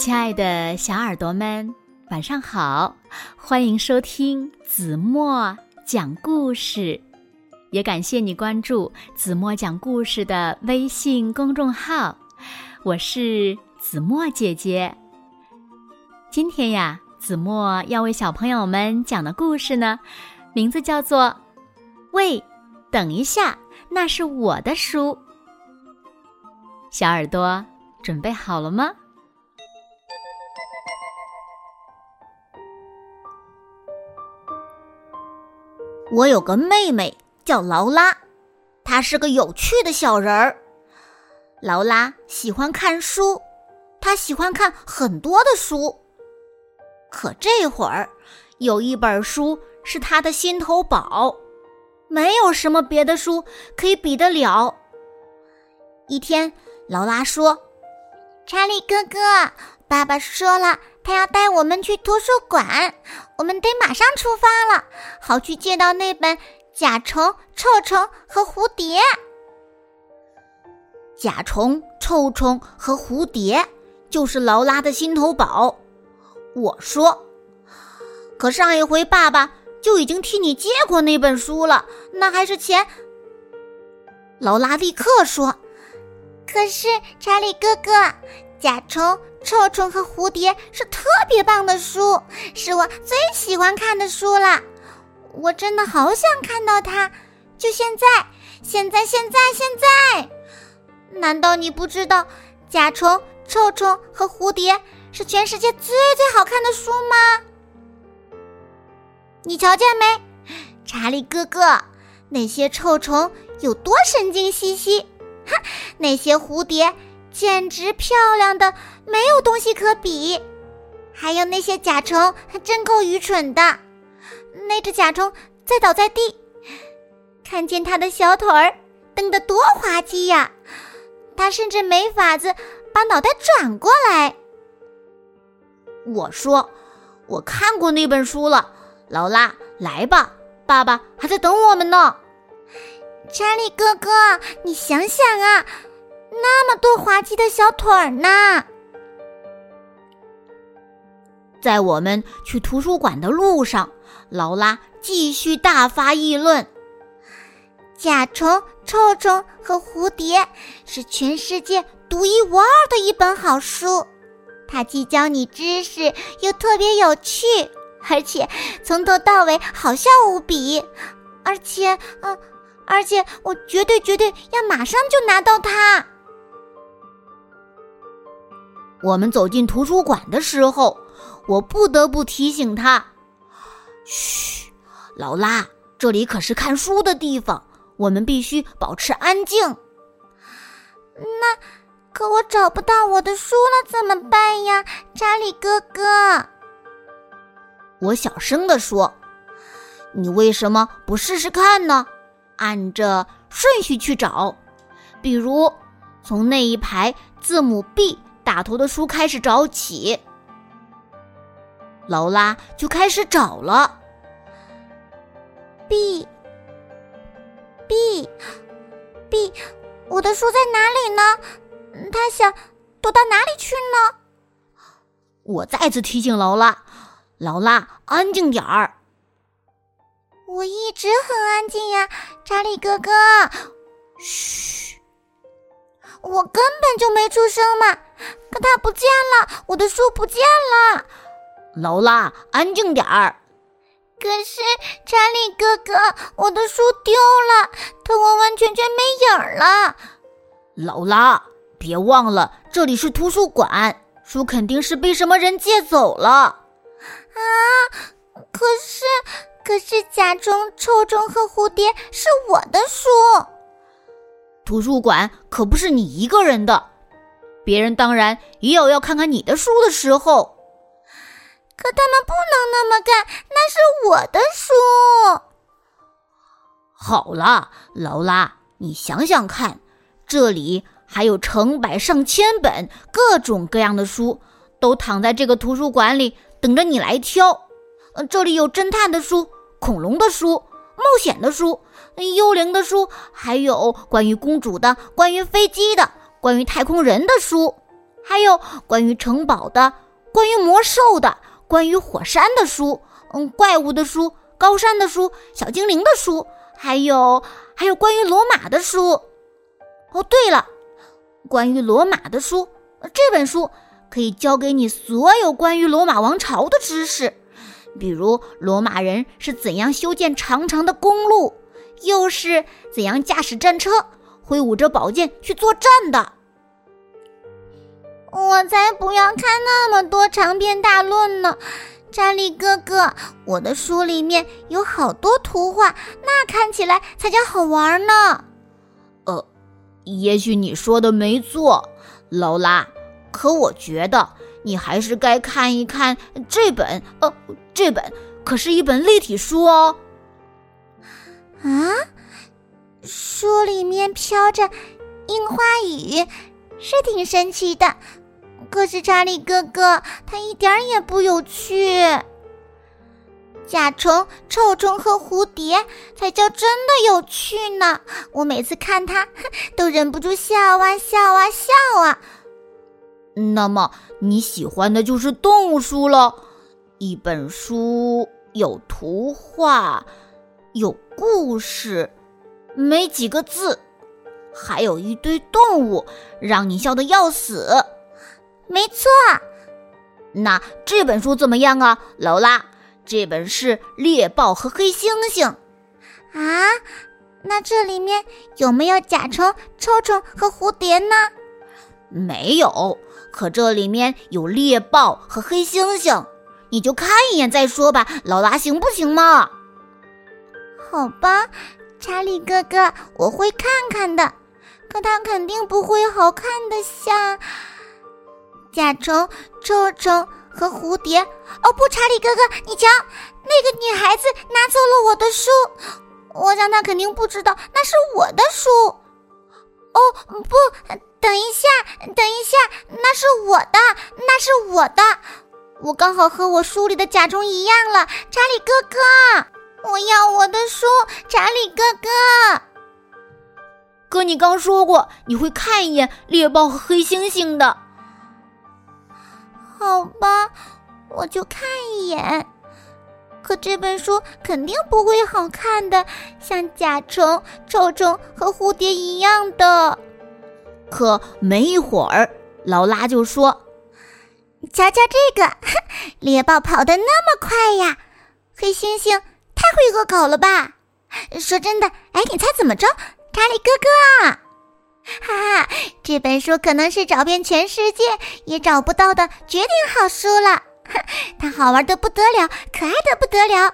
亲爱的小耳朵们，晚上好！欢迎收听子墨讲故事，也感谢你关注子墨讲故事的微信公众号。我是子墨姐姐。今天呀，子墨要为小朋友们讲的故事呢，名字叫做《喂，等一下，那是我的书》。小耳朵准备好了吗？我有个妹妹叫劳拉，她是个有趣的小人儿。劳拉喜欢看书，她喜欢看很多的书。可这会儿，有一本书是她的心头宝，没有什么别的书可以比得了。一天。劳拉说：“查理哥哥，爸爸说了，他要带我们去图书馆，我们得马上出发了，好去借到那本《甲虫、臭虫和蝴蝶》。甲虫、臭虫和蝴蝶就是劳拉的心头宝。”我说：“可上一回爸爸就已经替你借过那本书了，那还是钱。”劳拉立刻说。可是，查理哥哥，甲虫、臭虫和蝴蝶是特别棒的书，是我最喜欢看的书了。我真的好想看到它，就现在，现在，现在，现在！难道你不知道甲虫、臭虫和蝴蝶是全世界最最好看的书吗？你瞧见没，查理哥哥，那些臭虫有多神经兮兮？哈，那些蝴蝶简直漂亮的没有东西可比，还有那些甲虫还真够愚蠢的。那只甲虫在倒在地，看见它的小腿儿蹬得多滑稽呀！它甚至没法子把脑袋转过来。我说，我看过那本书了。劳拉，来吧，爸爸还在等我们呢。查理哥哥，你想想啊，那么多滑稽的小腿儿呢！在我们去图书馆的路上，劳拉继续大发议论：甲虫、臭虫和蝴蝶是全世界独一无二的一本好书，它既教你知识，又特别有趣，而且从头到尾好笑无比，而且，嗯。而且我绝对绝对要马上就拿到它。我们走进图书馆的时候，我不得不提醒他：“嘘，劳拉，这里可是看书的地方，我们必须保持安静。”那可我找不到我的书了，怎么办呀，查理哥哥？我小声的说：“你为什么不试试看呢？”按着顺序去找，比如从那一排字母 B 打头的书开始找起。劳拉就开始找了。B，B，B，我的书在哪里呢？他想躲到哪里去呢？我再次提醒劳拉，劳拉安静点儿。我一直很安静呀，查理哥哥。嘘，我根本就没出声嘛。可它不见了，我的书不见了。劳拉，安静点儿。可是查理哥哥，我的书丢了，它完完全全没影儿了。劳拉，别忘了这里是图书馆，书肯定是被什么人借走了。啊，可是。可是甲虫、臭虫和蝴蝶是我的书，图书馆可不是你一个人的，别人当然也有要看看你的书的时候。可他们不能那么干，那是我的书。好了，劳拉，你想想看，这里还有成百上千本各种各样的书，都躺在这个图书馆里，等着你来挑。呃，这里有侦探的书。恐龙的书、冒险的书、幽灵的书，还有关于公主的、关于飞机的、关于太空人的书，还有关于城堡的、关于魔兽的、关于火山的书，嗯，怪物的书、高山的书、小精灵的书，还有还有关于罗马的书。哦，对了，关于罗马的书，这本书可以教给你所有关于罗马王朝的知识，比如罗马人是怎样修建长长的公路，又是怎样驾驶战车、挥舞着宝剑去作战的。我才不要看那么多长篇大论呢，查理哥哥，我的书里面有好多图画，那看起来才叫好玩呢。呃，也许你说的没错，劳拉，可我觉得你还是该看一看这本，呃，这本可是一本立体书哦。啊，书里面飘着樱花雨，是挺神奇的。可是查理哥哥，他一点也不有趣。甲虫、臭虫和蝴蝶才叫真的有趣呢！我每次看它，都忍不住笑啊笑啊笑啊。那么你喜欢的就是动物书了？一本书有图画，有故事，没几个字，还有一堆动物，让你笑得要死。没错，那这本书怎么样啊，劳拉？这本是《猎豹和黑猩猩》啊。那这里面有没有甲虫、臭虫和蝴蝶呢？没有，可这里面有猎豹和黑猩猩，你就看一眼再说吧，劳拉，行不行嘛？好吧，查理哥哥，我会看看的。可它肯定不会好看的像。甲虫、臭虫和蝴蝶。哦不，查理哥哥，你瞧，那个女孩子拿走了我的书。我想她肯定不知道那是我的书。哦不，等一下，等一下，那是我的，那是我的。我刚好和我书里的甲虫一样了。查理哥哥，我要我的书。查理哥哥，哥，你刚说过你会看一眼猎豹和黑猩猩的。好吧，我就看一眼。可这本书肯定不会好看的，像甲虫、臭虫和蝴蝶一样的。可没一会儿，劳拉就说：“瞧瞧这个，猎豹跑得那么快呀！黑猩猩太会恶搞了吧？说真的，哎，你猜怎么着，查理哥哥？”哈哈，这本书可能是找遍全世界也找不到的绝顶好书了。它好玩的不得了，可爱的不得了。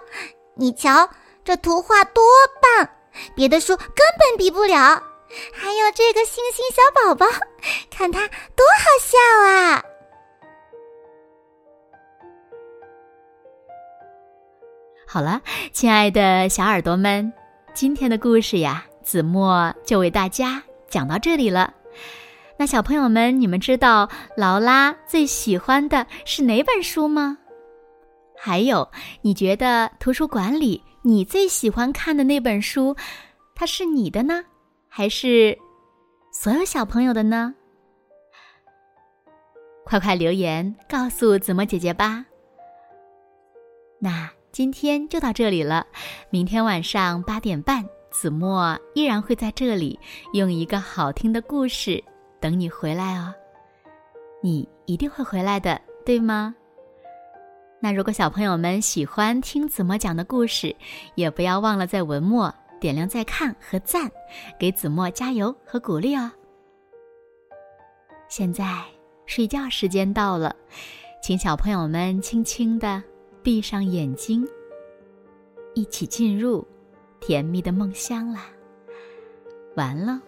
你瞧，这图画多棒，别的书根本比不了。还有这个星星小宝宝，看它多好笑啊！好了，亲爱的小耳朵们，今天的故事呀，子墨就为大家。讲到这里了，那小朋友们，你们知道劳拉最喜欢的是哪本书吗？还有，你觉得图书馆里你最喜欢看的那本书，它是你的呢，还是所有小朋友的呢？快快留言告诉子墨姐姐吧。那今天就到这里了，明天晚上八点半。子墨依然会在这里用一个好听的故事等你回来哦，你一定会回来的，对吗？那如果小朋友们喜欢听子墨讲的故事，也不要忘了在文末点亮再看和赞，给子墨加油和鼓励哦。现在睡觉时间到了，请小朋友们轻轻的闭上眼睛，一起进入。甜蜜的梦乡啦，完了。